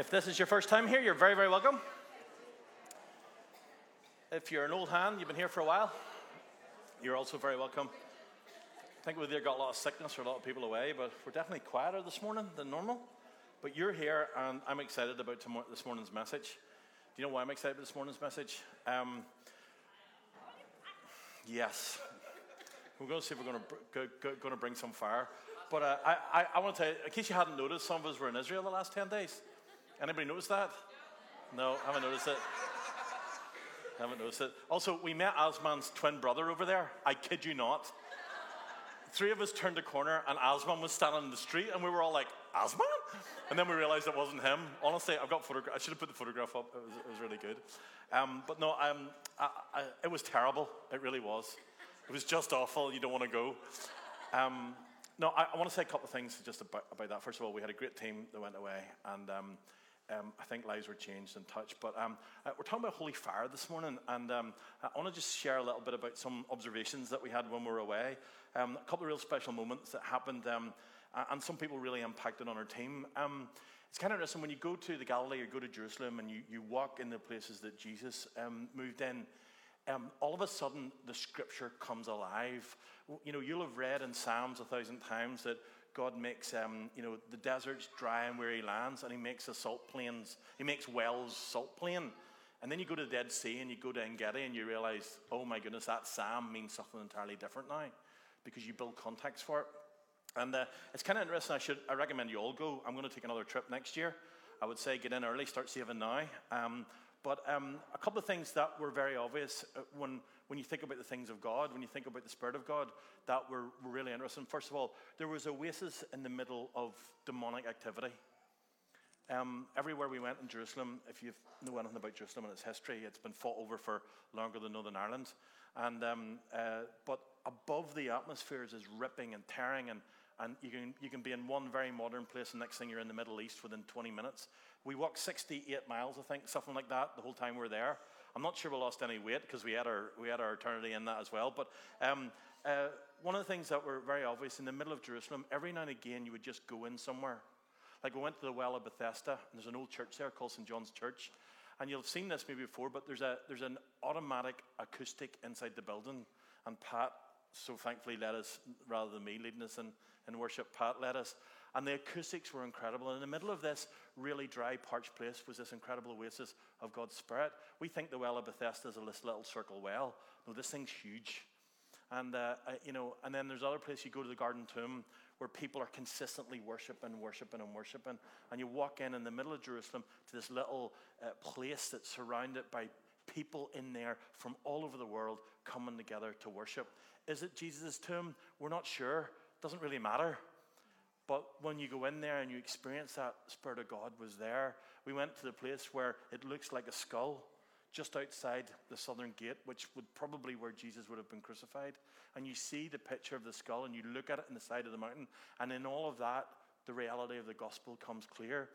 If this is your first time here, you're very, very welcome. If you're an old hand, you've been here for a while, you're also very welcome. I think we've either got a lot of sickness or a lot of people away, but we're definitely quieter this morning than normal. But you're here, and I'm excited about tomorrow, this morning's message. Do you know why I'm excited about this morning's message? Um, yes. We're going to see if we're going to, going to bring some fire. But uh, I, I, I want to tell you, in case you hadn't noticed, some of us were in Israel the last 10 days. Anybody notice that? No, I haven't noticed it. I haven't noticed it. Also, we met Asman's twin brother over there. I kid you not. Three of us turned a corner and Asman was standing in the street, and we were all like, Asman? And then we realized it wasn't him. Honestly, I've got photograph. I should have put the photograph up. It was, it was really good. Um, but no, um, I, I, it was terrible. It really was. It was just awful. You don't want to go. Um, no, I, I, want to say a couple of things just about, about, that. First of all, we had a great team that went away, and um, um, I think lives were changed and touched. But um, uh, we're talking about Holy Fire this morning, and um, I want to just share a little bit about some observations that we had when we were away. Um, a couple of real special moments that happened, um, and some people really impacted on our team. Um, it's kind of interesting when you go to the Galilee or go to Jerusalem and you, you walk in the places that Jesus moved in. all of a sudden, the scripture comes alive. You know, you'll have read in Psalms a thousand times that God makes um, you know the deserts dry and where He lands, and He makes the salt plains. He makes wells salt plain. And then you go to the Dead Sea and you go to Engedi and you realize, oh my goodness, that Sam means something entirely different now, because you build context for it. And uh, it's kind of interesting. I should I recommend you all go. I'm going to take another trip next year. I would say get in early, start saving now. Um, but um, a couple of things that were very obvious uh, when, when you think about the things of God, when you think about the Spirit of God, that were, really interesting. First of all, there was oasis in the middle of demonic activity. Um, everywhere we went in Jerusalem, if you know anything about Jerusalem and its history, it's been fought over for longer than Northern Ireland. And, um, uh, but above the atmospheres is ripping and tearing, and, and you, can, you can be in one very modern place, and next thing you're in the Middle East within 20 minutes. We walked 68 miles, I think, something like that, the whole time we were there. I'm not sure we lost any weight because we had our we had our eternity in that as well. But um, uh, one of the things that were very obvious in the middle of Jerusalem, every now and again you would just go in somewhere. Like we went to the well of Bethesda, and there's an old church there called St John's Church, and you'll have seen this maybe before. But there's a there's an automatic acoustic inside the building, and Pat so thankfully led us rather than me leading us in, in worship. Pat led us, and the acoustics were incredible. And in the middle of this really dry, parched place was this incredible oasis of God's Spirit. We think the well of Bethesda is a little circle well. No, this thing's huge. And, uh, you know, and then there's other places you go to the Garden Tomb where people are consistently worshiping, worshiping, and worshiping. And you walk in in the middle of Jerusalem to this little uh, place that's surrounded by people in there from all over the world coming together to worship. Is it Jesus' tomb? We're not sure. Doesn't really matter. But when you go in there and you experience that Spirit of God was there, we went to the place where it looks like a skull just outside the southern gate, which would probably where Jesus would have been crucified. And you see the picture of the skull and you look at it in the side of the mountain. And in all of that, the reality of the gospel comes clear.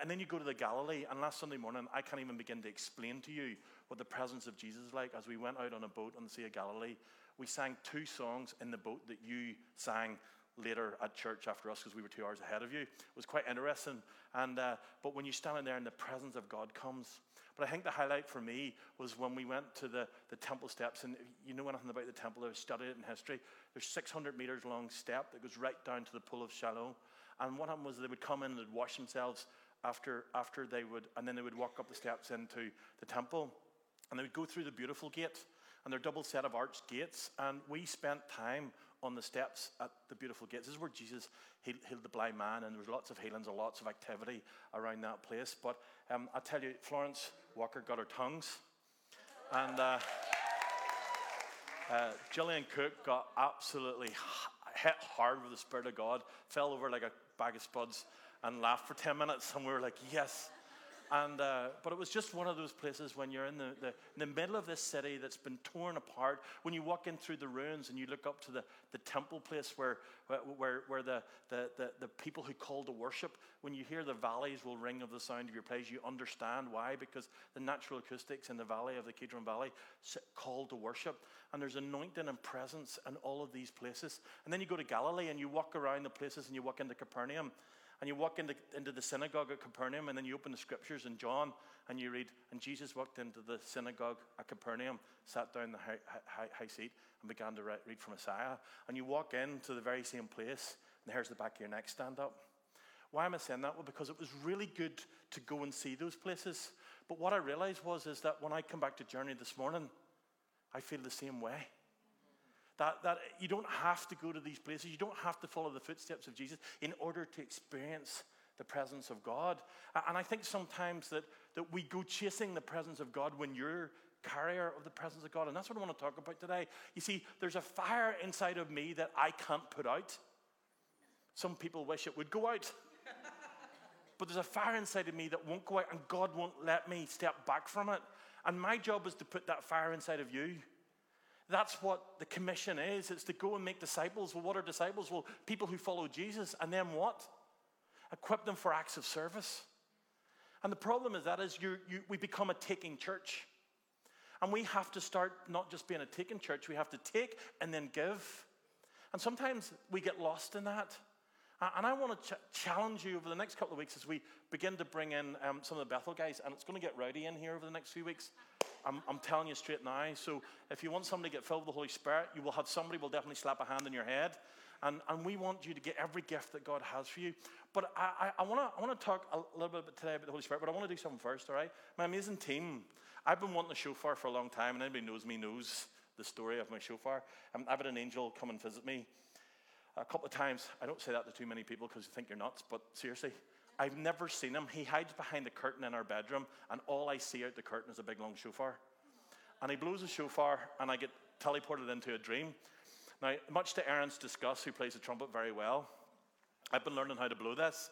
And then you go to the Galilee, and last Sunday morning, I can't even begin to explain to you what the presence of Jesus is like. As we went out on a boat on the Sea of Galilee, we sang two songs in the boat that you sang later at church after us because we were two hours ahead of you. It was quite interesting. And, uh, but when you stand in there and the presence of God comes. But I think the highlight for me was when we went to the, the temple steps. And you know anything about the temple, I've studied it in history. There's 600 meters long step that goes right down to the pool of Siloam. And what happened was they would come in and they'd wash themselves after, after they would, and then they would walk up the steps into the temple. And they would go through the beautiful gate and they're double set of arched gates. And we spent time on the steps at the beautiful gates. This is where Jesus healed, healed the blind man, and there was lots of healings and lots of activity around that place. But um, I tell you, Florence Walker got her tongues, and uh, uh, Gillian Cook got absolutely hit hard with the Spirit of God, fell over like a bag of spuds, and laughed for 10 minutes. And we were like, yes. And, uh, but it was just one of those places when you're in the, the, in the middle of this city that's been torn apart. When you walk in through the ruins and you look up to the, the temple place where, where, where the, the, the, the people who call to worship, when you hear the valleys will ring of the sound of your praise, you understand why, because the natural acoustics in the valley of the Kidron Valley call to worship. And there's anointing and presence in all of these places. And then you go to Galilee and you walk around the places and you walk into Capernaum And you walk into, into the synagogue at Capernaum, and then you open the scriptures in John, and you read, and Jesus walked into the synagogue at Capernaum, sat down the high, high, high seat, and began to read from Isaiah. And you walk into the very same place, and here's the back of your neck stand up. Why am I saying that? Well, because it was really good to go and see those places. But what I realized was is that when I come back to Journey this morning, I feel the same way. That, that you don't have to go to these places, you don't have to follow the footsteps of Jesus in order to experience the presence of God. And I think sometimes that, that we go chasing the presence of God when you're carrier of the presence of God. And that's what I want to talk about today. You see, there's a fire inside of me that I can't put out. Some people wish it would go out. but there's a fire inside of me that won't go out, and God won't let me step back from it. And my job is to put that fire inside of you. That's what the commission is. It's to go and make disciples. Well, what are disciples? Well, people who follow Jesus. And then what? Equip them for acts of service. And the problem is that is you, you, we become a taking church. And we have to start not just being a taking church, we have to take and then give. And sometimes we get lost in that. And I want to ch- challenge you over the next couple of weeks as we begin to bring in um, some of the Bethel guys. And it's going to get rowdy in here over the next few weeks. I'm, I'm, telling you straight now. So if you want somebody to get filled with the Holy Spirit, you will have somebody will definitely slap a hand in your head. And, and we want you to get every gift that God has for you. But I, I, I want to talk a little bit today about the Holy Spirit, but I want to do something first, all right? My amazing team. I've been wanting a shofar for a long time, and anybody knows me knows the story of my shofar. Um, I've had an angel come and visit me a couple of times. I don't say that to too many people because you think you're nuts, but seriously, I've never seen him. He hides behind the curtain in our bedroom, and all I see out the curtain is a big long shofar. And he blows a shofar, and I get teleported into a dream. Now, much to Aaron's disgust, who plays the trumpet very well, I've been learning how to blow this.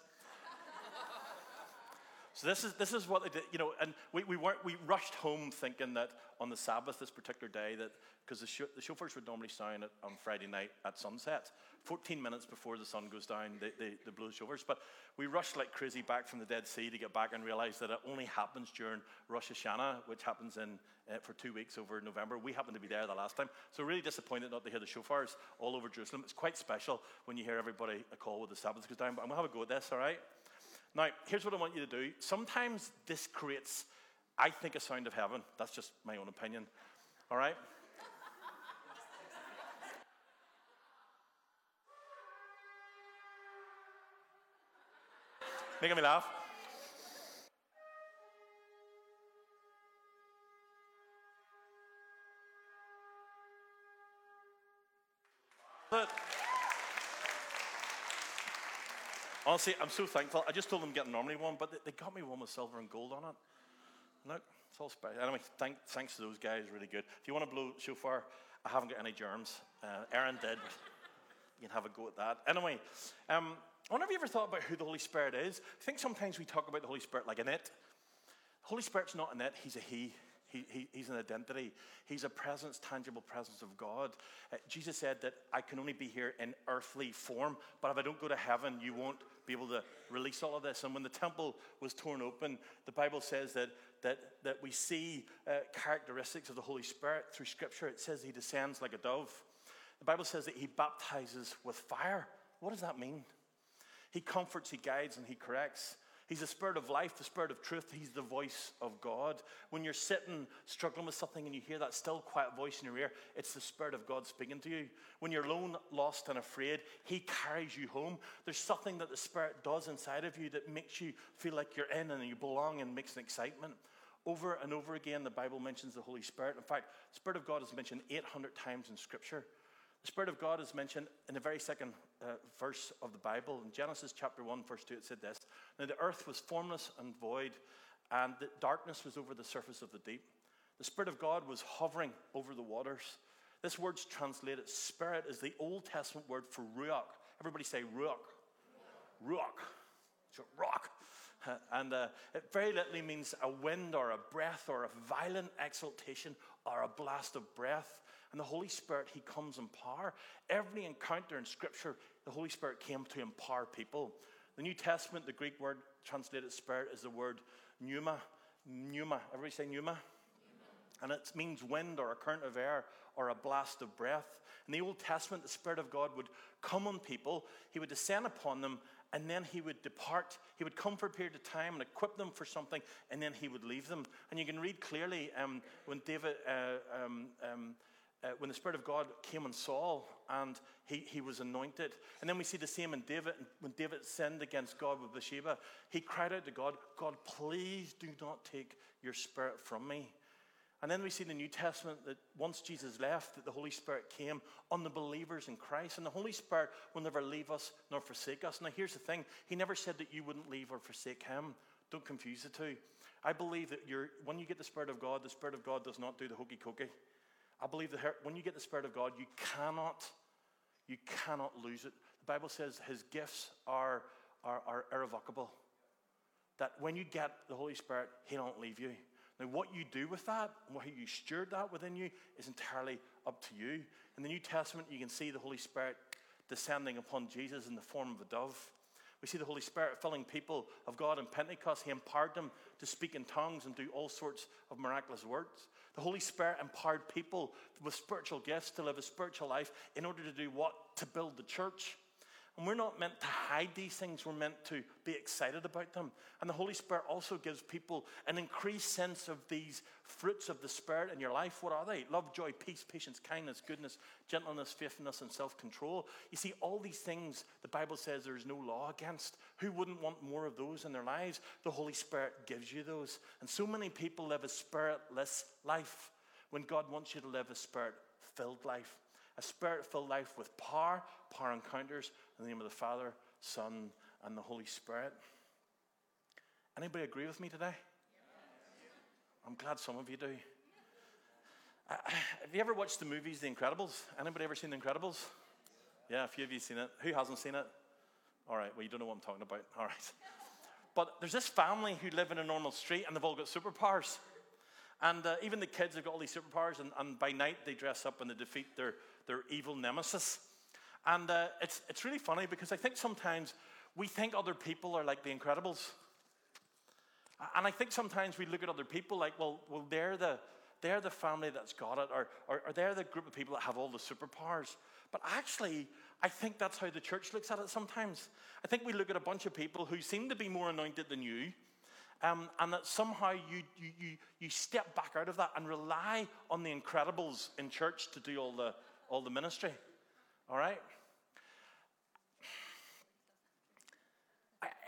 So this is, this is what they did, you know, and we, we, weren't, we rushed home thinking that on the Sabbath, this particular day, that because the, sh- the shofars would normally sound at, on Friday night at sunset, 14 minutes before the sun goes down, they, they, they blow the shofars. But we rushed like crazy back from the Dead Sea to get back and realize that it only happens during Rosh Hashanah, which happens in, uh, for two weeks over November. We happened to be there the last time. So really disappointed not to hear the shofars all over Jerusalem. It's quite special when you hear everybody a call with the Sabbath goes down. But I'm going to have a go at this, all right? Now, here's what I want you to do. Sometimes this creates, I think, a sound of heaven. That's just my own opinion. All right? Making me laugh. Honestly, I'm so thankful. I just told them to get a normally one, but they, got me one with silver and gold on it. Look, it's all special. Anyway, thank, thanks to those guys, really good. If you want to blow shofar, I haven't got any germs. Uh, Aaron did. you can have a go at that. Anyway, um, if you ever thought about who the Holy Spirit is. I think sometimes we talk about the Holy Spirit like an it. The Holy Spirit's not an it, he's a he. He, he, he's an identity. He's a presence, tangible presence of God. Uh, Jesus said that I can only be here in earthly form, but if I don't go to heaven, you won't be able to release all of this. And when the temple was torn open, the Bible says that, that, that we see uh, characteristics of the Holy Spirit through Scripture. It says he descends like a dove. The Bible says that he baptizes with fire. What does that mean? He comforts, he guides, and he corrects. He's the spirit of life, the spirit of truth. He's the voice of God. When you're sitting struggling with something and you hear that still quiet voice in your ear, it's the spirit of God speaking to you. When you're alone, lost, and afraid, He carries you home. There's something that the spirit does inside of you that makes you feel like you're in and you belong and makes an excitement. Over and over again, the Bible mentions the Holy Spirit. In fact, the Spirit of God is mentioned 800 times in Scripture. The Spirit of God is mentioned in the very second uh, verse of the Bible. In Genesis chapter 1, verse 2, it said this Now the earth was formless and void, and the darkness was over the surface of the deep. The Spirit of God was hovering over the waters. This word's translated spirit is the Old Testament word for ruach. Everybody say ruach. Ruach. It's a rock. And uh, it very literally means a wind or a breath or a violent exaltation or a blast of breath. And the Holy Spirit, He comes in power. Every encounter in Scripture, the Holy Spirit came to empower people. The New Testament, the Greek word translated spirit is the word pneuma. Pneuma. Everybody say pneuma? And it means wind or a current of air or a blast of breath. In the Old Testament, the Spirit of God would come on people, He would descend upon them, and then he would depart. He would come for a period of time and equip them for something, and then he would leave them. And you can read clearly um, when David, uh, um, um, uh, when the Spirit of God came on Saul and he, he was anointed. And then we see the same in David. When David sinned against God with Bathsheba, he cried out to God, God, please do not take your Spirit from me. And then we see in the New Testament that once Jesus left, that the Holy Spirit came on the believers in Christ. And the Holy Spirit will never leave us nor forsake us. Now, here's the thing He never said that you wouldn't leave or forsake Him. Don't confuse the two. I believe that when you get the Spirit of God, the Spirit of God does not do the hokey cokey. I believe that when you get the Spirit of God, you cannot, you cannot lose it. The Bible says His gifts are, are, are irrevocable. That when you get the Holy Spirit, He don't leave you. Now, what you do with that, and how you steward that within you, is entirely up to you. In the New Testament, you can see the Holy Spirit descending upon Jesus in the form of a dove. We see the Holy Spirit filling people of God in Pentecost. He empowered them to speak in tongues and do all sorts of miraculous works. The Holy Spirit empowered people with spiritual gifts to live a spiritual life in order to do what? To build the church. And we're not meant to hide these things, we're meant to be excited about them. And the Holy Spirit also gives people an increased sense of these fruits of the Spirit in your life. What are they? Love, joy, peace, patience, kindness, goodness, gentleness, faithfulness, and self control. You see, all these things the Bible says there is no law against. Who wouldn't want more of those in their lives? The Holy Spirit gives you those. And so many people live a spiritless life when God wants you to live a spirit filled life a spirit filled life with power, power encounters in the name of the Father, Son, and the Holy Spirit. Anybody agree with me today? I'm glad some of you do. Have you ever watched the movies The Incredibles? Anybody ever seen The Incredibles? Yeah, a few of you seen it. Who hasn't seen it? All right, well, you don't know what I'm talking about. All right. But there's this family who live in a normal street and they've all got superpowers. And uh, even the kids have got all these superpowers, and, and by night they dress up and they defeat their, their evil nemesis. And uh, it's, it's really funny because I think sometimes we think other people are like the Incredibles. And I think sometimes we look at other people like, well, well they're, the, they're the family that's got it, or, or, or they're the group of people that have all the superpowers. But actually, I think that's how the church looks at it sometimes. I think we look at a bunch of people who seem to be more anointed than you, um, and that somehow you, you, you, you step back out of that and rely on the incredibles in church to do all the, all the ministry. All right?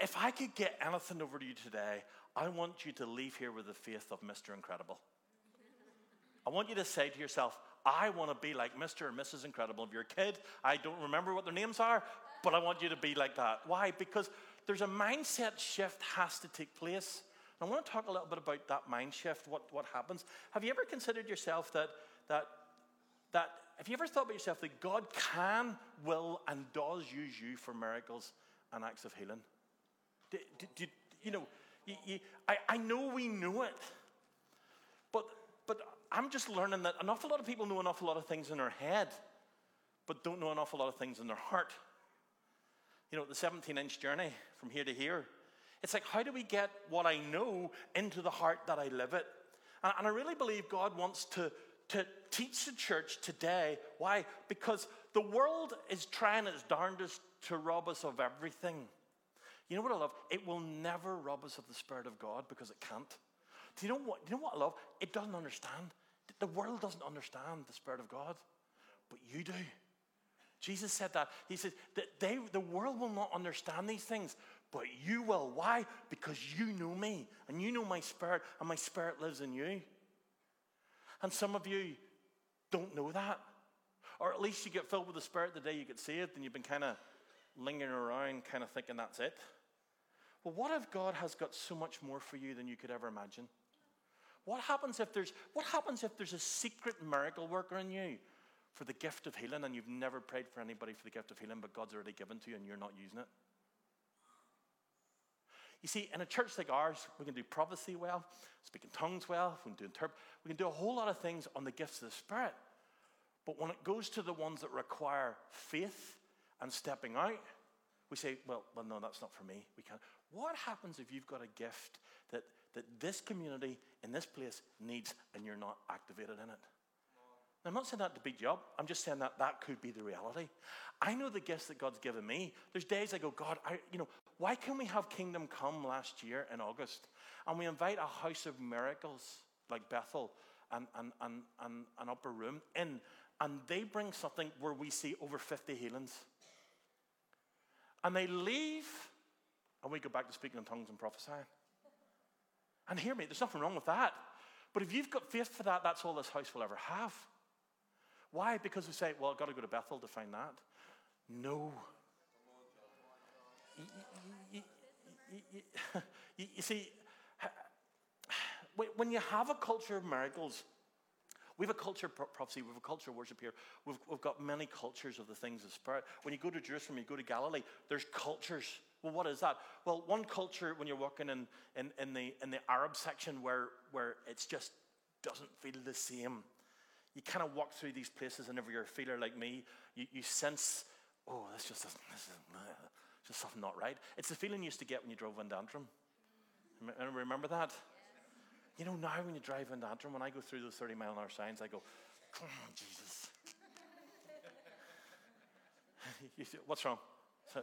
If I could get anything over to you today, I want you to leave here with the faith of Mr. Incredible. I want you to say to yourself, I want to be like Mr. and Mrs. Incredible. If you're a kid, I don't remember what their names are, but I want you to be like that. Why? Because there's a mindset shift has to take place. And I want to talk a little bit about that mind shift, what, what happens. Have you ever considered yourself that, that, that have you ever thought about yourself that God can, will, and does use you for miracles and acts of healing? Do, do, do, you know, you, you, I, I know we know it, but, but I'm just learning that an awful lot of people know an awful lot of things in their head, but don't know an awful lot of things in their heart. You know, the 17 inch journey from here to here, it's like, how do we get what I know into the heart that I live it? And, and I really believe God wants to to teach the church today. Why? Because the world is trying its darndest to rob us of everything. You know what I love? It will never rob us of the Spirit of God because it can't. Do you know what? Do you know what I love? It doesn't understand. The world doesn't understand the Spirit of God, but you do. Jesus said that. He said that they, the world will not understand these things, but you will. Why? Because you know me, and you know my spirit, and my spirit lives in you. And some of you don't know that. Or at least you get filled with the Spirit the day you get saved and you've been kind of lingering around, kind of thinking that's it. Well, what if God has got so much more for you than you could ever imagine? What happens if there's, what happens if there's a secret miracle worker in you for the gift of healing and you've never prayed for anybody for the gift of healing, but God's already given to you and you're not using it? You see, in a church like ours, we can do prophecy well, speak in tongues well, we can do interpret, we can do a whole lot of things on the gifts of the Spirit. But when it goes to the ones that require faith and stepping out, we say, well, well, no, that's not for me. We can't. What happens if you've got a gift that, that this community in this place needs and you're not activated in it? I'm not saying that to beat you up. I'm just saying that that could be the reality. I know the gifts that God's given me. There's days I go, God, I, you know, why can we have Kingdom Come last year in August? And we invite a house of miracles like Bethel and, and, and, and an upper room in, and they bring something where we see over 50 healings. And they leave, and we go back to speaking in tongues and prophesying. And hear me, there's nothing wrong with that. But if you've got faith for that, that's all this house will ever have. Why? Because we say, well, I've got to go to Bethel to find that. No. You, you, you, you see, when you have a culture of miracles, we have a culture of prophecy, we have a culture of worship here. We've, we've got many cultures of the things of spirit. When you go to Jerusalem, you go to Galilee, there's cultures. Well, what is that? Well, one culture when you're walking in, in, in, the, in the Arab section where, where it just doesn't feel the same. You kind of walk through these places, and if you're a feeler like me, you, you sense, oh, this just doesn't, this is uh, just something not right. It's the feeling you used to get when you drove in Antrim. Remember that? You know, now when you drive into Antrim, when I go through those 30 mile an hour signs, I go, oh, Jesus. What's wrong? So,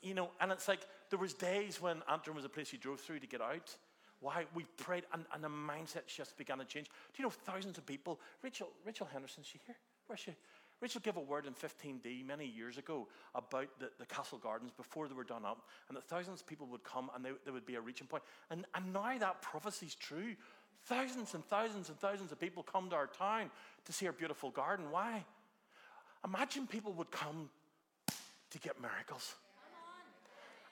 you know, and it's like there was days when Antrim was a place you drove through to get out. Why? We prayed and, and the mindset shifts began to change. Do you know thousands of people? Rachel, Rachel Henderson, she here? Where's she? Rachel gave a word in 15D many years ago about the, the castle gardens before they were done up, and that thousands of people would come and they, there would be a reaching point. And, and now that prophecy is true. Thousands and thousands and thousands of people come to our town to see our beautiful garden. Why? Imagine people would come to get miracles.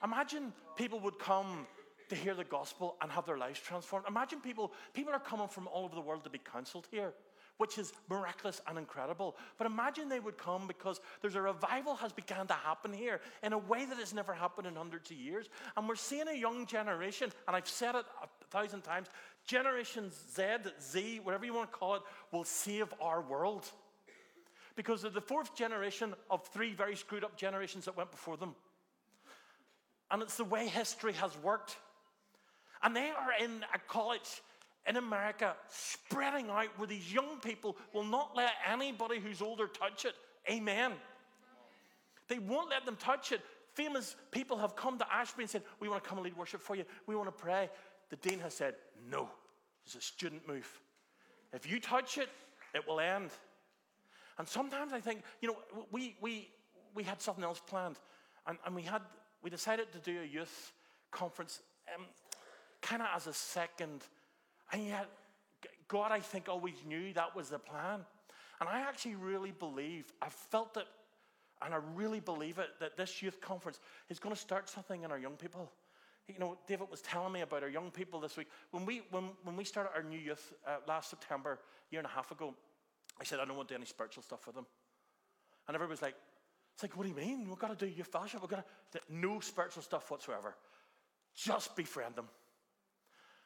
Imagine people would come to hear the gospel and have their lives transformed. Imagine people, people are coming from all over the world to be counseled here which is miraculous and incredible. But imagine they would come because there's a revival has begun to happen here in a way that has never happened in hundreds of years. And we're seeing a young generation, and I've said it a thousand times, Generation Z, Z, whatever you want to call it, will save our world. Because they're the fourth generation of three very screwed up generations that went before them. And it's the way history has worked. And they are in a college in America spreading out where these young people will not let anybody who's older touch it. Amen. They won't let them touch it. Famous people have come to Asbury and said, We want to come and lead worship for you. We want to pray. The dean has said, No. It's a student move. If you touch it, it will end. And sometimes I think, you know, we, we, we had something else planned. And, and we, had, we decided to do a youth conference um, kind of as a second and yet, God, I think, always knew that was the plan. And I actually really believe, I felt it, and I really believe it, that this youth conference is going to start something in our young people. You know, David was telling me about our young people this week. When we, when, when we started our new youth uh, last September, year and a half ago, I said, I don't want to do any spiritual stuff with them. And everybody's like, it's like, what do you mean? We've got to do youth fellowship. We've got to, no spiritual stuff whatsoever. Just befriend them.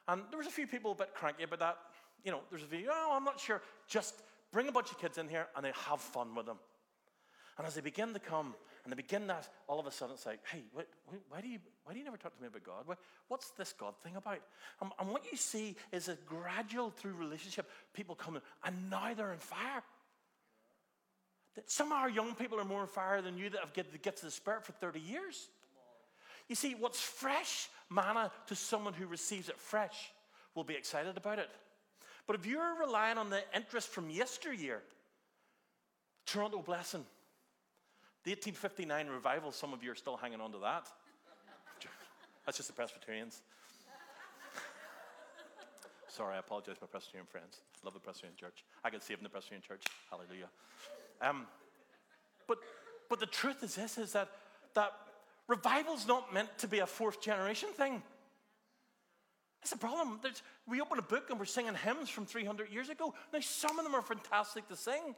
And there was a few people a bit cranky about that. You know, there's a few, oh, I'm not sure. Just bring a bunch of kids in here and they have fun with them. And as they begin to come and they begin that, all of a sudden it's like, hey, why, why do, you, why do you never talk to me about God? What's this God thing about? And, and what you see is a gradual through relationship, people coming, and now they're in fire. That Some of our young people are more on fire than you that have get gifts of the Spirit for 30 years. You see, what's fresh manna to someone who receives it fresh will be excited about it. But if you're relying on the interest from yesteryear, Toronto blessing, the 1859 revival, some of you are still hanging on to that. That's just the Presbyterians. Sorry, I apologize, my Presbyterian friends. Love the Presbyterian church. I get saved in the Presbyterian church. Hallelujah. Um, but, but the truth is this, is that, that Revival's not meant to be a fourth generation thing. That's the problem. There's, we open a book and we're singing hymns from 300 years ago. Now, some of them are fantastic to sing.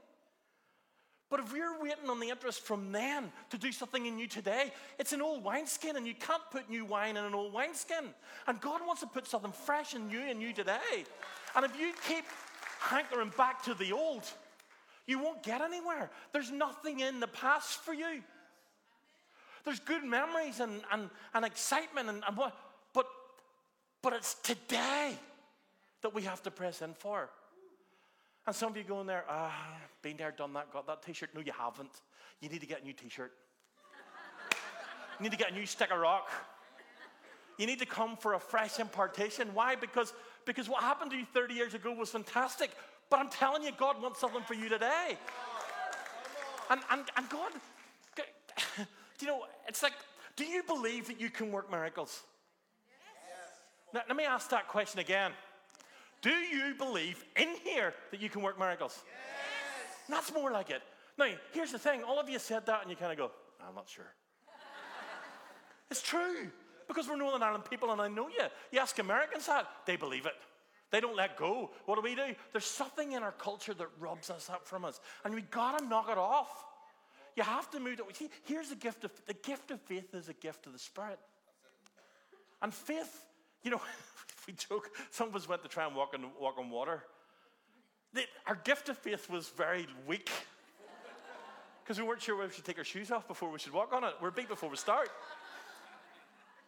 But if we're waiting on the interest from then to do something in you today, it's an old wineskin and you can't put new wine in an old wineskin. And God wants to put something fresh in you and you today. And if you keep hankering back to the old, you won't get anywhere. There's nothing in the past for you. There's good memories and, and, and excitement and, and what, but, but it's today that we have to press in for. And some of you going there, ah, been there, done that, got that t shirt. No, you haven't. You need to get a new t shirt. you need to get a new stick of rock. You need to come for a fresh impartation. Why? Because, because what happened to you 30 years ago was fantastic. But I'm telling you, God wants something for you today. And, and, and God, you know, it's like, do you believe that you can work miracles? Yes. Now, let me ask that question again. Do you believe in here that you can work miracles? Yes. That's more like it. Now, here's the thing all of you said that and you kind of go, I'm not sure. it's true because we're Northern Ireland people and I know you. You ask Americans that, they believe it. They don't let go. What do we do? There's something in our culture that robs us up from us, and we gotta knock it off. You have to move it. See, here's the gift of the gift of faith is a gift of the Spirit. And faith, you know, we joke, some of us went to try and walk on, walk on water. Our gift of faith was very weak because we weren't sure whether we should take our shoes off before we should walk on it. We're big before we start.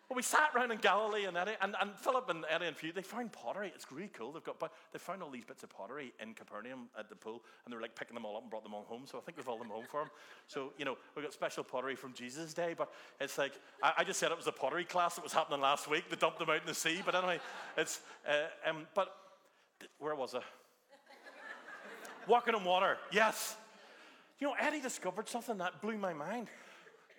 Well, we sat around in Galilee and Eddie, and, and Philip and Eddie and Few, they found pottery. It's really cool. They've got, they found all these bits of pottery in Capernaum at the pool, and they were like picking them all up and brought them all home. So I think we've all them home for them. So, you know, we've got special pottery from Jesus' day, but it's like, I, I, just said it was a pottery class that was happening last week. They dumped them out in the sea. But anyway, it's, uh, um, but where was I? Walking on water, yes. You know, Eddie discovered something that blew my mind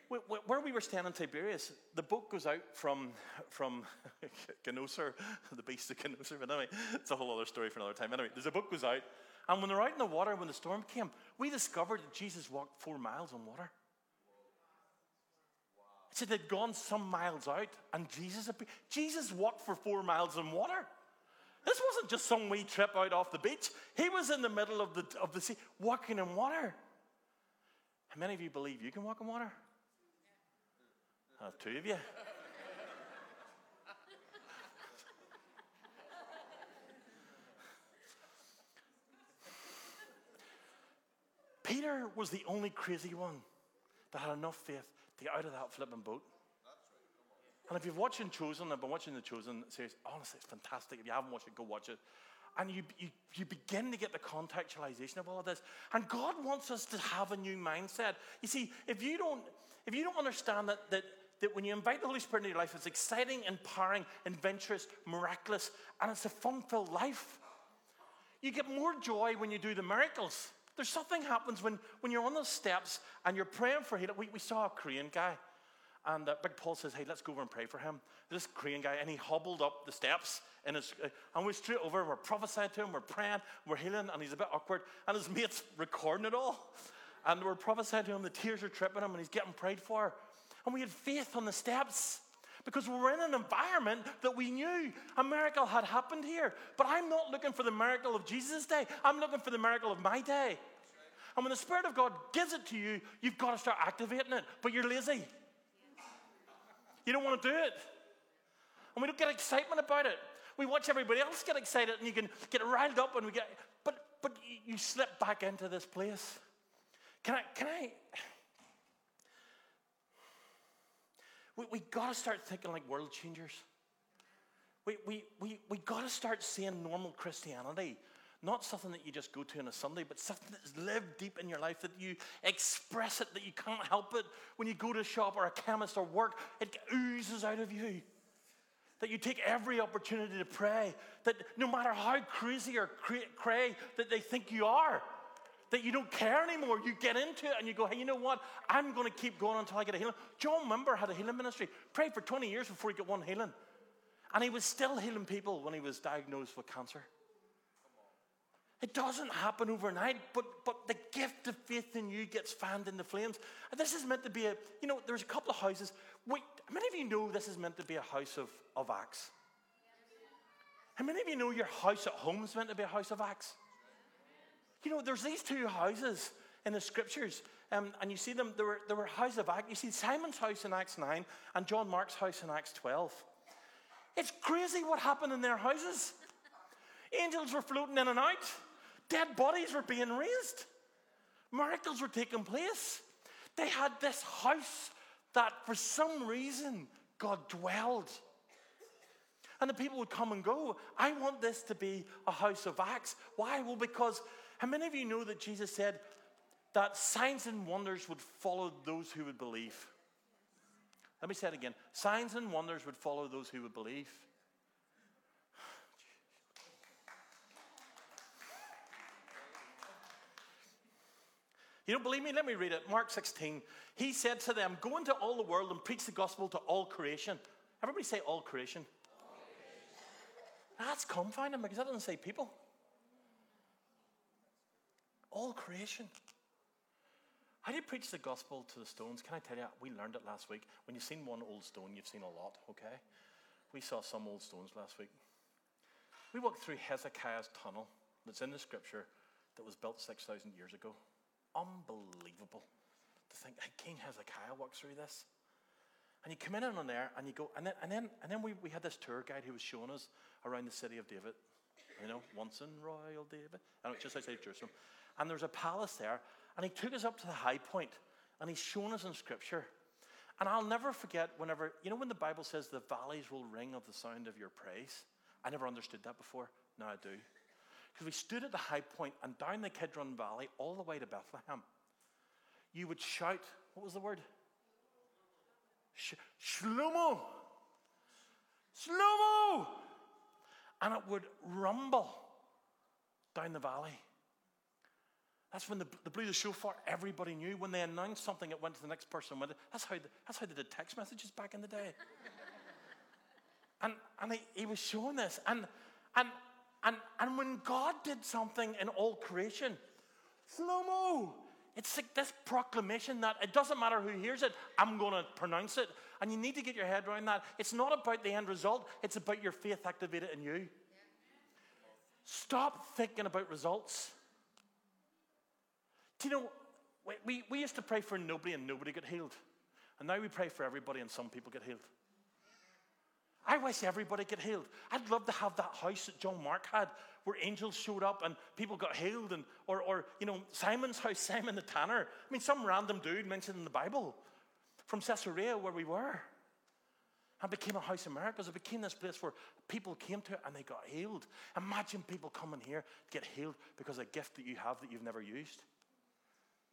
where we were staying in Tiberias, the boat goes out from, from Gennesaret, the beast of Gennesaret. But anyway, it's a whole other story for another time. Anyway, there's a boat goes out, and when they're out in the water, when the storm came, we discovered that Jesus walked four miles on water. It said they'd gone some miles out, and Jesus Jesus walked for four miles in water. This wasn't just some wee trip out off the beach. He was in the middle of the, of the sea, walking in water. How many of you believe you can walk in water? Have two of you. Peter was the only crazy one that had enough faith to get out of that flipping boat. And if you've watching Chosen, I've been watching the Chosen series, honestly, it's fantastic. If you haven't watched it, go watch it. And you, you, you begin to get the contextualization of all of this. And God wants us to have a new mindset. You see, if you don't, if you don't understand that, that that when you invite the Holy Spirit into your life, it's exciting, empowering, adventurous, miraculous, and it's a fun filled life. You get more joy when you do the miracles. There's something happens when, when you're on those steps and you're praying for healing. We, we saw a Korean guy, and uh, Big Paul says, Hey, let's go over and pray for him. This Korean guy, and he hobbled up the steps, and, his, uh, and we straight over, we're prophesying to him, we're praying, we're healing, and he's a bit awkward, and his mate's recording it all. And we're prophesying to him, the tears are tripping him, and he's getting prayed for and we had faith on the steps because we were in an environment that we knew a miracle had happened here. But I'm not looking for the miracle of Jesus' day, I'm looking for the miracle of my day. And when the Spirit of God gives it to you, you've got to start activating it, but you're lazy. You don't want to do it. And we don't get excitement about it. We watch everybody else get excited and you can get riled up and we get, but, but you slip back into this place. Can I, can I, We, we got to start thinking like world changers. We, we, we, we got to start seeing normal Christianity, not something that you just go to on a Sunday, but something that's lived deep in your life, that you express it, that you can't help it. When you go to a shop or a chemist or work, it oozes out of you. That you take every opportunity to pray, that no matter how crazy or cray that they think you are, that you don't care anymore. You get into it and you go, hey, you know what? I'm going to keep going until I get a healing. John Wimber had a healing ministry, prayed for 20 years before he got one healing. And he was still healing people when he was diagnosed with cancer. It doesn't happen overnight, but, but the gift of faith in you gets fanned in the flames. And this is meant to be a, you know, there's a couple of houses. Wait, how many of you know this is meant to be a house of, of acts? How many of you know your house at home is meant to be a house of acts? You know, there's these two houses in the scriptures, um, and you see them, there were, there were houses of Acts. You see Simon's house in Acts 9 and John Mark's house in Acts 12. It's crazy what happened in their houses. Angels were floating in and out, dead bodies were being raised, miracles were taking place. They had this house that, for some reason, God dwelled. And the people would come and go. I want this to be a house of Acts. Why? Well, because how many of you know that Jesus said that signs and wonders would follow those who would believe? Let me say it again. Signs and wonders would follow those who would believe. You don't believe me? Let me read it. Mark 16. He said to them, Go into all the world and preach the gospel to all creation. Everybody say all creation. All creation. That's confining because that doesn't say people. All creation. How do you preach the gospel to the stones? Can I tell you, we learned it last week. When you've seen one old stone, you've seen a lot, okay? We saw some old stones last week. We walked through Hezekiah's tunnel that's in the scripture that was built 6,000 years ago. Unbelievable to think, King Hezekiah walked through this. And you come in on there and you go, and then, and then, and then we, we had this tour guide who was showing us around the city of David. You know, once in royal David. And it's just outside Jerusalem. And there's a palace there. And he took us up to the high point and he's shown us in scripture. And I'll never forget whenever, you know, when the Bible says the valleys will ring of the sound of your praise. I never understood that before. Now I do. Because we stood at the high point and down the Kidron Valley all the way to Bethlehem. You would shout, what was the word? Sh- Shlomo! Shlomo! And it would rumble down the valley. That's when the, the blew the shofar, everybody knew. When they announced something, it went to the next person with it. That's how, the, that's how they did text messages back in the day. and and he, he was showing this. And, and, and, and when God did something in all creation, slow mo, it's like this proclamation that it doesn't matter who hears it, I'm going to pronounce it. And you need to get your head around that. It's not about the end result, it's about your faith activated in you. Stop thinking about results. Do you know, we, we used to pray for nobody and nobody got healed. And now we pray for everybody and some people get healed. I wish everybody get healed. I'd love to have that house that John Mark had where angels showed up and people got healed. And, or, or, you know, Simon's house, Simon the Tanner. I mean, some random dude mentioned in the Bible from Caesarea where we were. And became a house of miracles. It became this place where people came to it and they got healed. Imagine people coming here to get healed because of a gift that you have that you've never used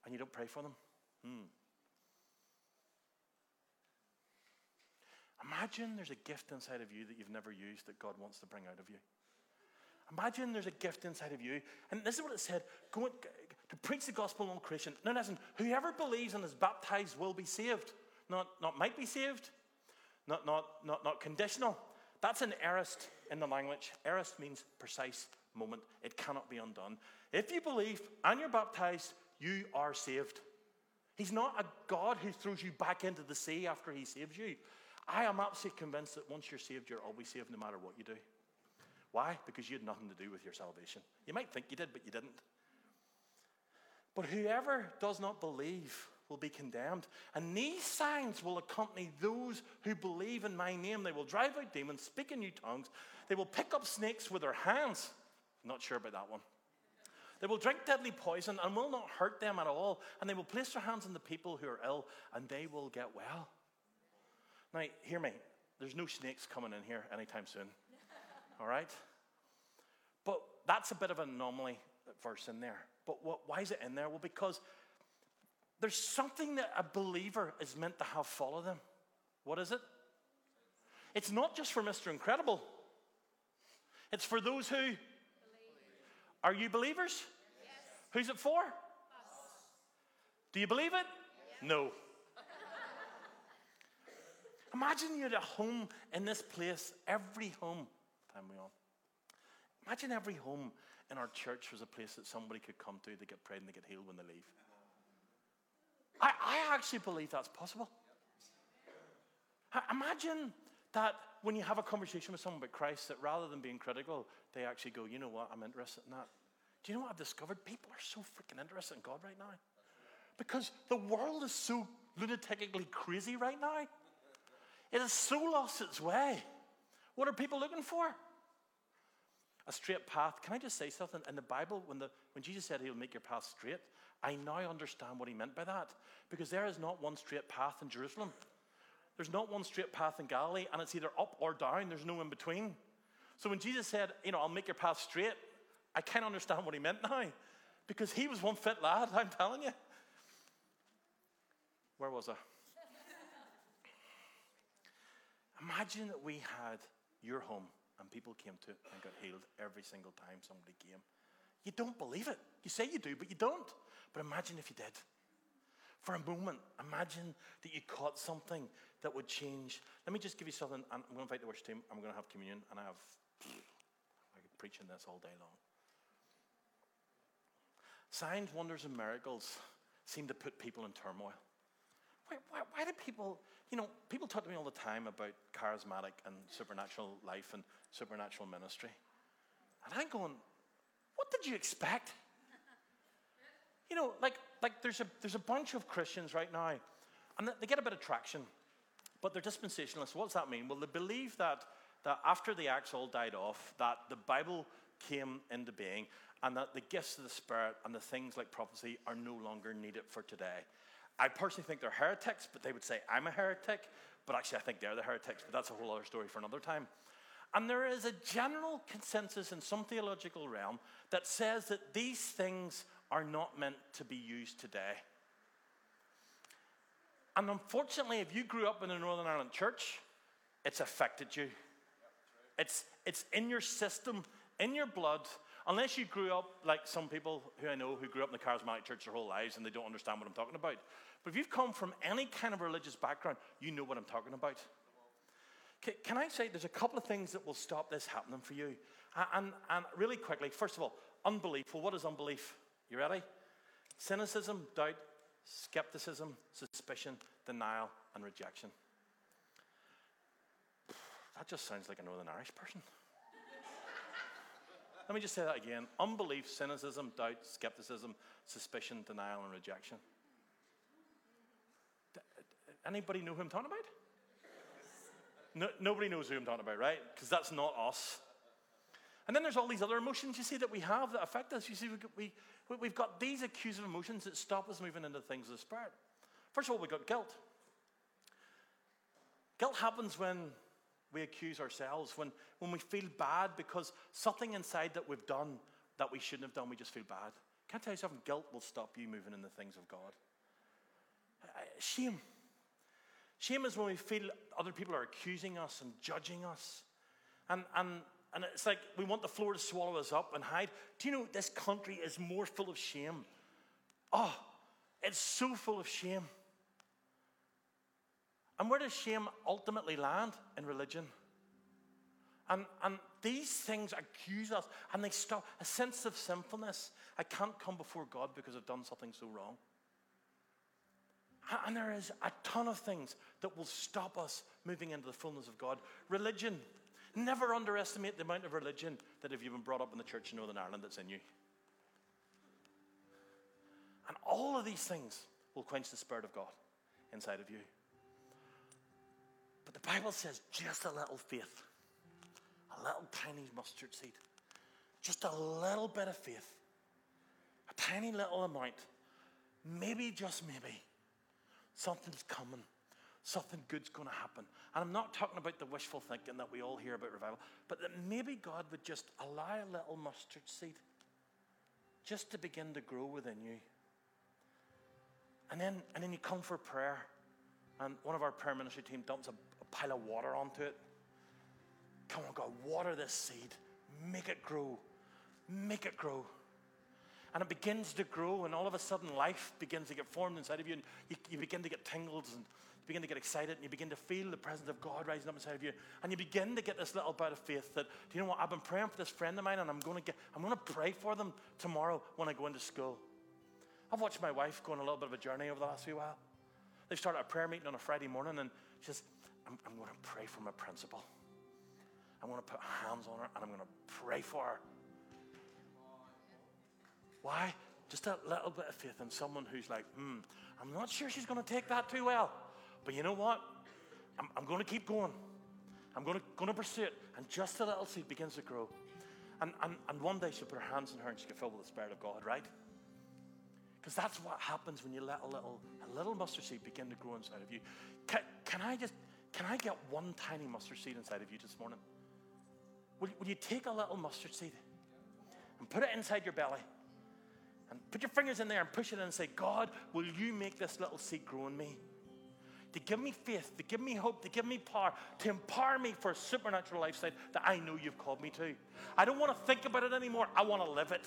and you don't pray for them? Hmm. Imagine there's a gift inside of you that you've never used that God wants to bring out of you. Imagine there's a gift inside of you, and this is what it said go to preach the gospel on creation. Now, listen, whoever believes and is baptized will be saved. Not, not might be saved, not, not, not, not conditional. That's an aorist in the language. Aorist means precise moment, it cannot be undone. If you believe and you're baptized, you are saved. He's not a God who throws you back into the sea after he saves you. I am absolutely convinced that once you're saved, you're always saved no matter what you do. Why? Because you had nothing to do with your salvation. You might think you did, but you didn't. But whoever does not believe will be condemned. And these signs will accompany those who believe in my name. They will drive out demons, speak in new tongues. They will pick up snakes with their hands. Not sure about that one. They will drink deadly poison and will not hurt them at all. And they will place their hands on the people who are ill and they will get well. Now, hear me. There's no snakes coming in here anytime soon. all right? But that's a bit of an anomaly verse in there. But what, why is it in there? Well, because there's something that a believer is meant to have follow them. What is it? It's not just for Mr. Incredible. It's for those who. Are you believers? Who's it for? Us. Do you believe it? Yes. No. Imagine you're at home in this place, every home. Time we on. Imagine every home in our church was a place that somebody could come to, they get prayed and they get healed when they leave. I, I actually believe that's possible. Imagine that when you have a conversation with someone about Christ, that rather than being critical, they actually go, you know what, I'm interested in that. Do you know what I've discovered? People are so freaking interested in God right now. Because the world is so lunatically crazy right now. It has so lost its way. What are people looking for? A straight path. Can I just say something? In the Bible, when, the, when Jesus said he'll make your path straight, I now understand what he meant by that. Because there is not one straight path in Jerusalem. There's not one straight path in Galilee, and it's either up or down. There's no in between. So when Jesus said, you know, I'll make your path straight, I can't understand what he meant now. Because he was one fit lad, I'm telling you. Where was I? Imagine that we had your home and people came to it and got healed every single time somebody came. You don't believe it. You say you do, but you don't. But imagine if you did. For a moment, imagine that you caught something that would change. Let me just give you something. I'm going to invite the worship team. I'm going to have communion, and I have. I could preach in this all day long. Signs, wonders, and miracles seem to put people in turmoil. Why, why, why do people, you know, people talk to me all the time about charismatic and supernatural life and supernatural ministry. And I'm going, what did you expect? You know, like, like there's, a, there's a bunch of Christians right now, and they get a bit of traction, but they're dispensationalists. What does that mean? Well, they believe that, that after the Acts all died off, that the Bible came into being, and that the gifts of the Spirit and the things like prophecy are no longer needed for today. I personally think they're heretics, but they would say I'm a heretic, but actually I think they're the heretics, but that's a whole other story for another time. And there is a general consensus in some theological realm that says that these things are not meant to be used today. And unfortunately, if you grew up in a Northern Ireland church, it's affected you. It's, it's in your system, in your blood. Unless you grew up like some people who I know who grew up in the charismatic church their whole lives and they don't understand what I'm talking about. But if you've come from any kind of religious background, you know what I'm talking about. Can I say there's a couple of things that will stop this happening for you? And, and really quickly, first of all, unbelief. Well, what is unbelief? You ready? Cynicism, doubt, skepticism, suspicion, denial, and rejection. That just sounds like a Northern Irish person. Let me just say that again unbelief, cynicism, doubt, skepticism, suspicion, denial, and rejection. Anybody know who I'm talking about? No, nobody knows who I'm talking about, right? Because that's not us. And then there's all these other emotions you see that we have that affect us. You see, we, we, we've got these accusative emotions that stop us moving into things of the Spirit. First of all, we've got guilt. Guilt happens when we accuse ourselves, when, when we feel bad because something inside that we've done that we shouldn't have done, we just feel bad. Can not tell you something? Guilt will stop you moving in the things of God. Uh, shame. Shame is when we feel other people are accusing us and judging us. And, and, and it's like we want the floor to swallow us up and hide. Do you know this country is more full of shame? Oh, it's so full of shame. And where does shame ultimately land? In religion. And, and these things accuse us and they stop a sense of sinfulness. I can't come before God because I've done something so wrong. And there is a ton of things that will stop us moving into the fullness of God. Religion. Never underestimate the amount of religion that if you've been brought up in the church in Northern Ireland that's in you. And all of these things will quench the Spirit of God inside of you. But the Bible says just a little faith, a little tiny mustard seed, just a little bit of faith, a tiny little amount, maybe, just maybe, something's coming. Something good's going to happen. And I'm not talking about the wishful thinking that we all hear about revival, but that maybe God would just allow a little mustard seed just to begin to grow within you. And then, and then you come for prayer, and one of our prayer ministry team dumps a, pile of water onto it. Come on, God, water this seed. Make it grow. Make it grow. And it begins to grow, and all of a sudden, life begins to get formed inside of you, and you, you begin to get tingles, and you begin to get excited, and you begin to feel the presence of God rising up inside of you, and you begin to get this little bit of faith that, do you know what? I've been praying for this friend of mine, and I'm going to get, I'm going to pray for them tomorrow when I go into school. I've watched my wife go on a little bit of a journey over the last few while. They've started a prayer meeting on a Friday morning, and she says, I'm, I'm going to pray for my principal. I'm going to put hands on her and I'm going to pray for her. Why? Just a little bit of faith in someone who's like, hmm, I'm not sure she's going to take that too well. But you know what? I'm, I'm going to keep going. I'm going to, going to pursue it. And just a little seed begins to grow. And, and, and one day she'll put her hands on her and she'll get filled with the Spirit of God, right? Because that's what happens when you let a little, a little mustard seed begin to grow inside of you. Can, can I just, Can I get one tiny mustard seed inside of you this morning? Will, will you take a little mustard seed and put it inside your belly? And put your fingers in there and push it in and say, God, will you make this little seed grow in me? To give me faith, to give me hope, to give me power, to empower me for a supernatural lifestyle that I know you've called me to. I don't want to think about it anymore. I want to live it.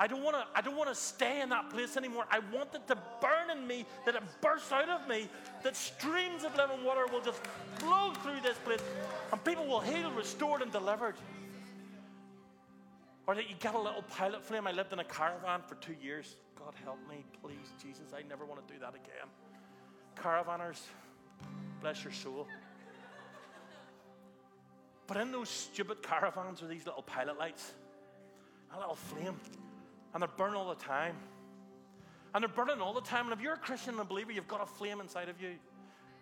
I don't want to I don't want to stay in that place anymore. I want it to burn in me, that it bursts out of me, that streams of living water will just flow through this place and people will heal, restored, and delivered. Or that you get a little pilot flame. I lived in a caravan for two years. God help me, please, Jesus. I never want to do that again. Caravanners, bless your soul. But in those stupid caravans are these little pilot lights, a little flame and they're burning all the time. And they're burning all the time. And if you're a Christian and a believer, you've got a flame inside of you.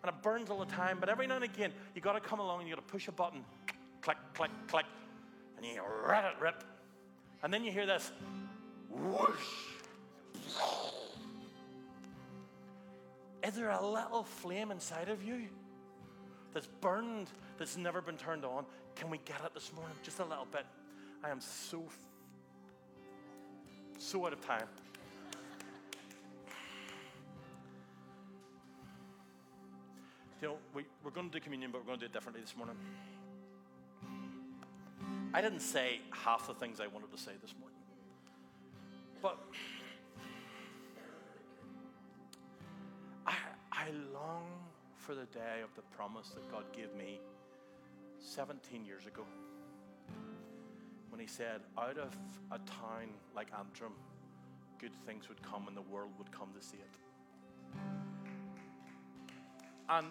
And it burns all the time. But every now and again, you've got to come along and you've got to push a button. Click, click, click. And you let it rip. And then you hear this whoosh. Is there a little flame inside of you that's burned, that's never been turned on? Can we get it this morning? Just a little bit. I am so so out of time. You know, we, we're going to do communion, but we're going to do it differently this morning. I didn't say half the things I wanted to say this morning. But I, I long for the day of the promise that God gave me 17 years ago when he said, Out of a town like Antrim, good things would come and the world would come to see it. And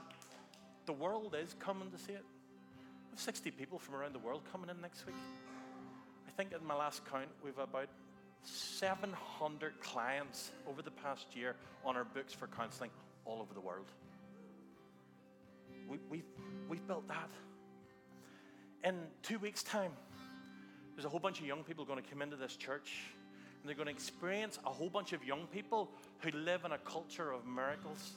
the world is coming to see it. We have 60 people from around the world coming in next week. I think in my last count, we've about 700 clients over the past year on our books for counseling all over the world. We, we've, we've built that. In two weeks' time, there's a whole bunch of young people going to come into this church and they're going to experience a whole bunch of young people who live in a culture of miracles.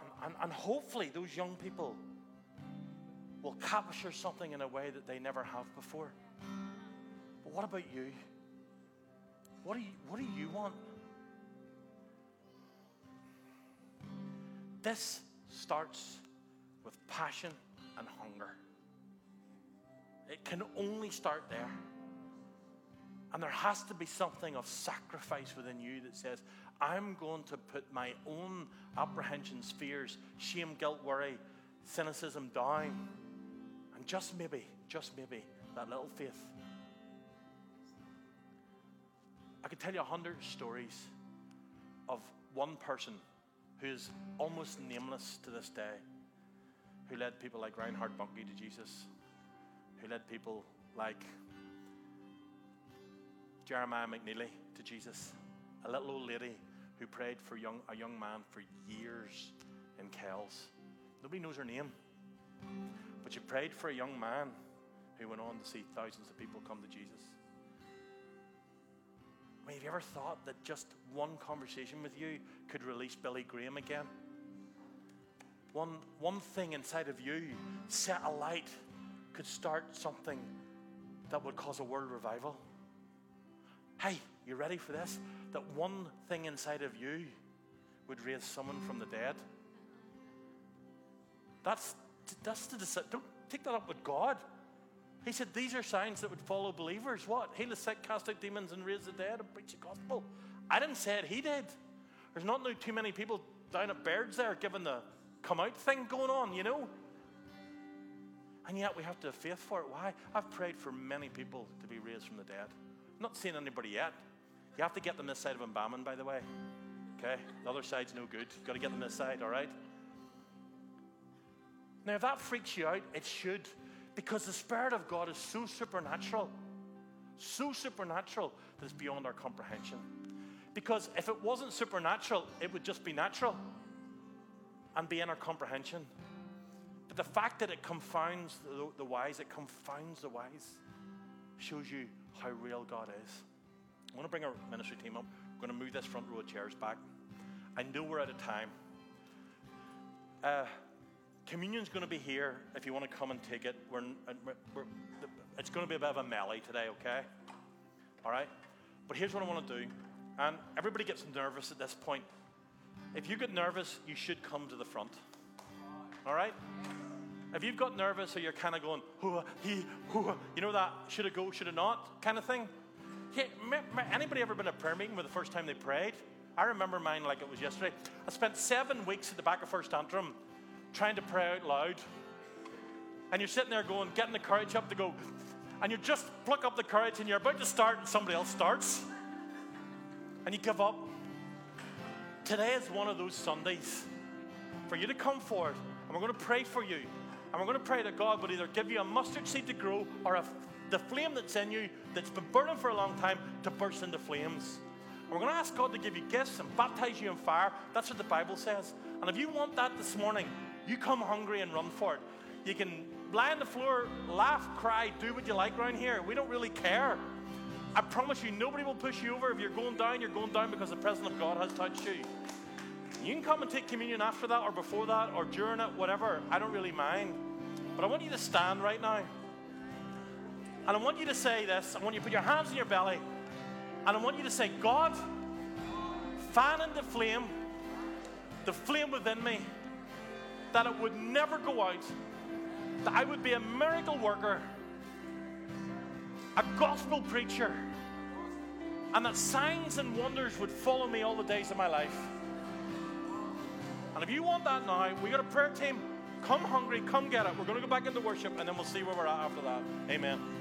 And, and, and hopefully, those young people will capture something in a way that they never have before. But what about you? What do you, what do you want? This starts with passion and hunger. It can only start there. And there has to be something of sacrifice within you that says, I'm going to put my own apprehensions, fears, shame, guilt, worry, cynicism down. And just maybe, just maybe, that little faith. I could tell you a hundred stories of one person who is almost nameless to this day, who led people like Reinhard Bonnke to Jesus, who led people like Jeremiah McNeely to Jesus, a little old lady who prayed for young, a young man for years in Kells. Nobody knows her name, but she prayed for a young man who went on to see thousands of people come to Jesus. I mean, have you ever thought that just one conversation with you could release Billy Graham again? One, one thing inside of you set alight could start something that would cause a world revival. Hey, you ready for this? That one thing inside of you would raise someone from the dead. That's that's the don't take that up with God. He said these are signs that would follow believers. What? Heal the sick, cast out demons, and raise the dead, and preach the gospel. I didn't say it. He did. There's not too many people down at Baird's there giving the come out thing going on. You know. And yet we have to have faith for it. Why? I've prayed for many people to be raised from the dead not seeing anybody yet. You have to get them this side of embalming, by the way. Okay? The other side's no good. You've got to get them this side, all right? Now, if that freaks you out, it should, because the Spirit of God is so supernatural, so supernatural that it's beyond our comprehension. Because if it wasn't supernatural, it would just be natural and be in our comprehension. The fact that it confounds the, the wise, it confounds the wise, shows you how real God is. I want to bring our ministry team up. We're going to move this front row of chairs back. I know we're out of time. Uh, communion's going to be here if you want to come and take it. We're, we're, we're, it's going to be a bit of a melee today, okay? All right? But here's what I want to do. And everybody gets nervous at this point. If you get nervous, you should come to the front. All right? If you've got nervous or you're kind of going, hoo, he, hoo, you know that should it go, should it not kind of thing? Hey, anybody ever been at a prayer meeting where the first time they prayed? I remember mine like it was yesterday. I spent seven weeks at the back of First Antrim trying to pray out loud. And you're sitting there going, getting the courage up to go, and you just pluck up the courage and you're about to start and somebody else starts. And you give up. Today is one of those Sundays for you to come forward and we're going to pray for you. And we're going to pray that God would either give you a mustard seed to grow or a, the flame that's in you that's been burning for a long time to burst into flames. And we're going to ask God to give you gifts and baptize you in fire. That's what the Bible says. And if you want that this morning, you come hungry and run for it. You can lie on the floor, laugh, cry, do what you like around here. We don't really care. I promise you, nobody will push you over. If you're going down, you're going down because the presence of God has touched you. You can come and take communion after that, or before that, or during it, whatever. I don't really mind. But I want you to stand right now. And I want you to say this. I want you to put your hands in your belly. And I want you to say, God, fan into flame the flame within me, that it would never go out, that I would be a miracle worker, a gospel preacher, and that signs and wonders would follow me all the days of my life. And if you want that now, we got a prayer team. Come hungry, come get it. We're going to go back into worship, and then we'll see where we're at after that. Amen.